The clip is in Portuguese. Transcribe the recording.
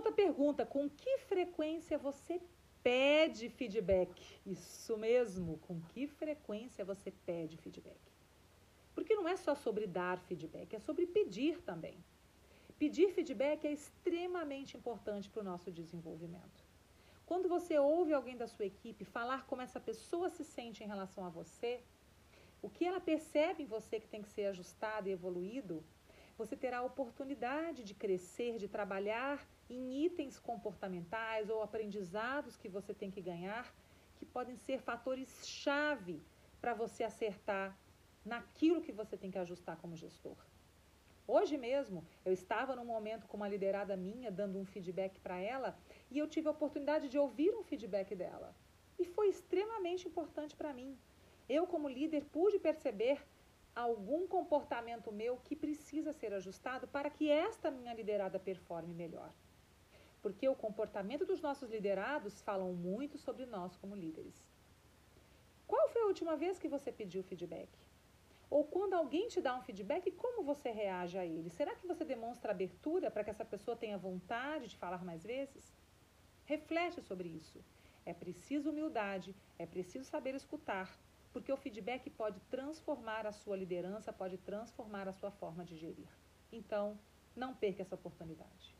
outra pergunta: com que frequência você pede feedback? Isso mesmo, com que frequência você pede feedback? Porque não é só sobre dar feedback, é sobre pedir também. Pedir feedback é extremamente importante para o nosso desenvolvimento. Quando você ouve alguém da sua equipe falar como essa pessoa se sente em relação a você, o que ela percebe em você que tem que ser ajustado e evoluído, você terá a oportunidade de crescer, de trabalhar em itens comportamentais ou aprendizados que você tem que ganhar, que podem ser fatores-chave para você acertar naquilo que você tem que ajustar como gestor. Hoje mesmo, eu estava num momento com uma liderada minha, dando um feedback para ela, e eu tive a oportunidade de ouvir um feedback dela. E foi extremamente importante para mim. Eu, como líder, pude perceber algum comportamento meu que precisa ser ajustado para que esta minha liderada performe melhor. Porque o comportamento dos nossos liderados falam muito sobre nós como líderes. Qual foi a última vez que você pediu feedback? Ou quando alguém te dá um feedback, como você reage a ele? Será que você demonstra abertura para que essa pessoa tenha vontade de falar mais vezes? Reflete sobre isso. É preciso humildade, é preciso saber escutar, porque o feedback pode transformar a sua liderança, pode transformar a sua forma de gerir. Então, não perca essa oportunidade.